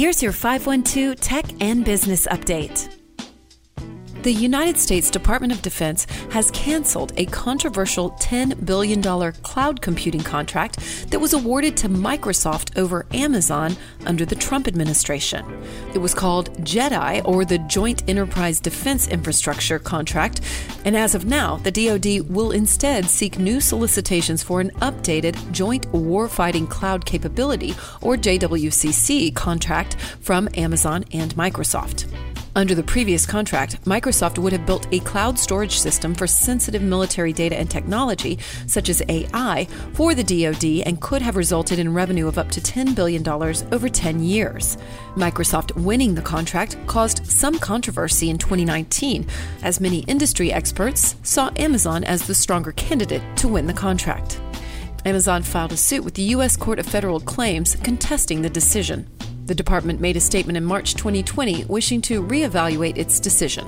Here's your 512 Tech and Business Update. The United States Department of Defense has canceled a controversial $10 billion cloud computing contract that was awarded to Microsoft over Amazon under the Trump administration. It was called JEDI, or the Joint Enterprise Defense Infrastructure contract, and as of now, the DoD will instead seek new solicitations for an updated Joint Warfighting Cloud Capability, or JWCC, contract from Amazon and Microsoft. Under the previous contract, Microsoft would have built a cloud storage system for sensitive military data and technology, such as AI, for the DoD and could have resulted in revenue of up to $10 billion over 10 years. Microsoft winning the contract caused some controversy in 2019, as many industry experts saw Amazon as the stronger candidate to win the contract. Amazon filed a suit with the U.S. Court of Federal Claims contesting the decision. The department made a statement in March 2020 wishing to reevaluate its decision.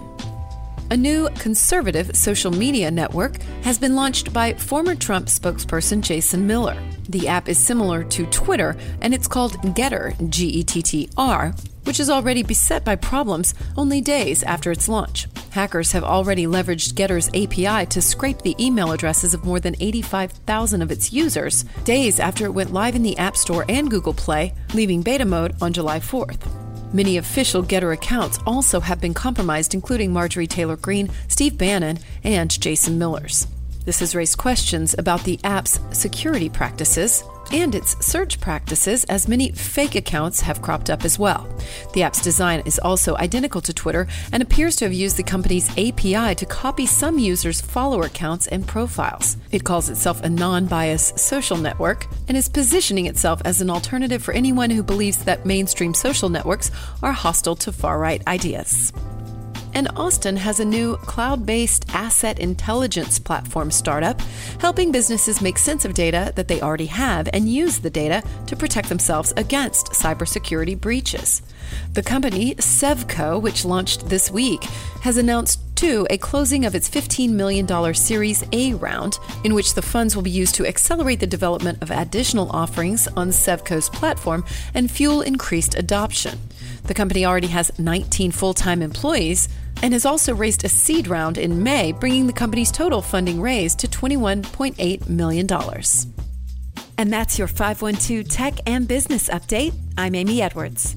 A new conservative social media network has been launched by former Trump spokesperson Jason Miller. The app is similar to Twitter and it's called Gettr, G E T T R, which is already beset by problems only days after its launch. Hackers have already leveraged Gettr's API to scrape the email addresses of more than 85,000 of its users, days after it went live in the App Store and Google Play, leaving beta mode on July 4th. Many official Getter accounts also have been compromised, including Marjorie Taylor Greene, Steve Bannon, and Jason Miller's. This has raised questions about the app's security practices and its search practices, as many fake accounts have cropped up as well. The app's design is also identical to Twitter and appears to have used the company's API to copy some users' follower counts and profiles. It calls itself a non bias social network and is positioning itself as an alternative for anyone who believes that mainstream social networks are hostile to far right ideas. And Austin has a new cloud based asset intelligence platform startup, helping businesses make sense of data that they already have and use the data to protect themselves against cybersecurity breaches. The company, Sevco, which launched this week, has announced too a closing of its $15 million Series A round, in which the funds will be used to accelerate the development of additional offerings on Sevco's platform and fuel increased adoption. The company already has 19 full time employees and has also raised a seed round in May, bringing the company's total funding raised to $21.8 million. And that's your 512 Tech and Business Update. I'm Amy Edwards.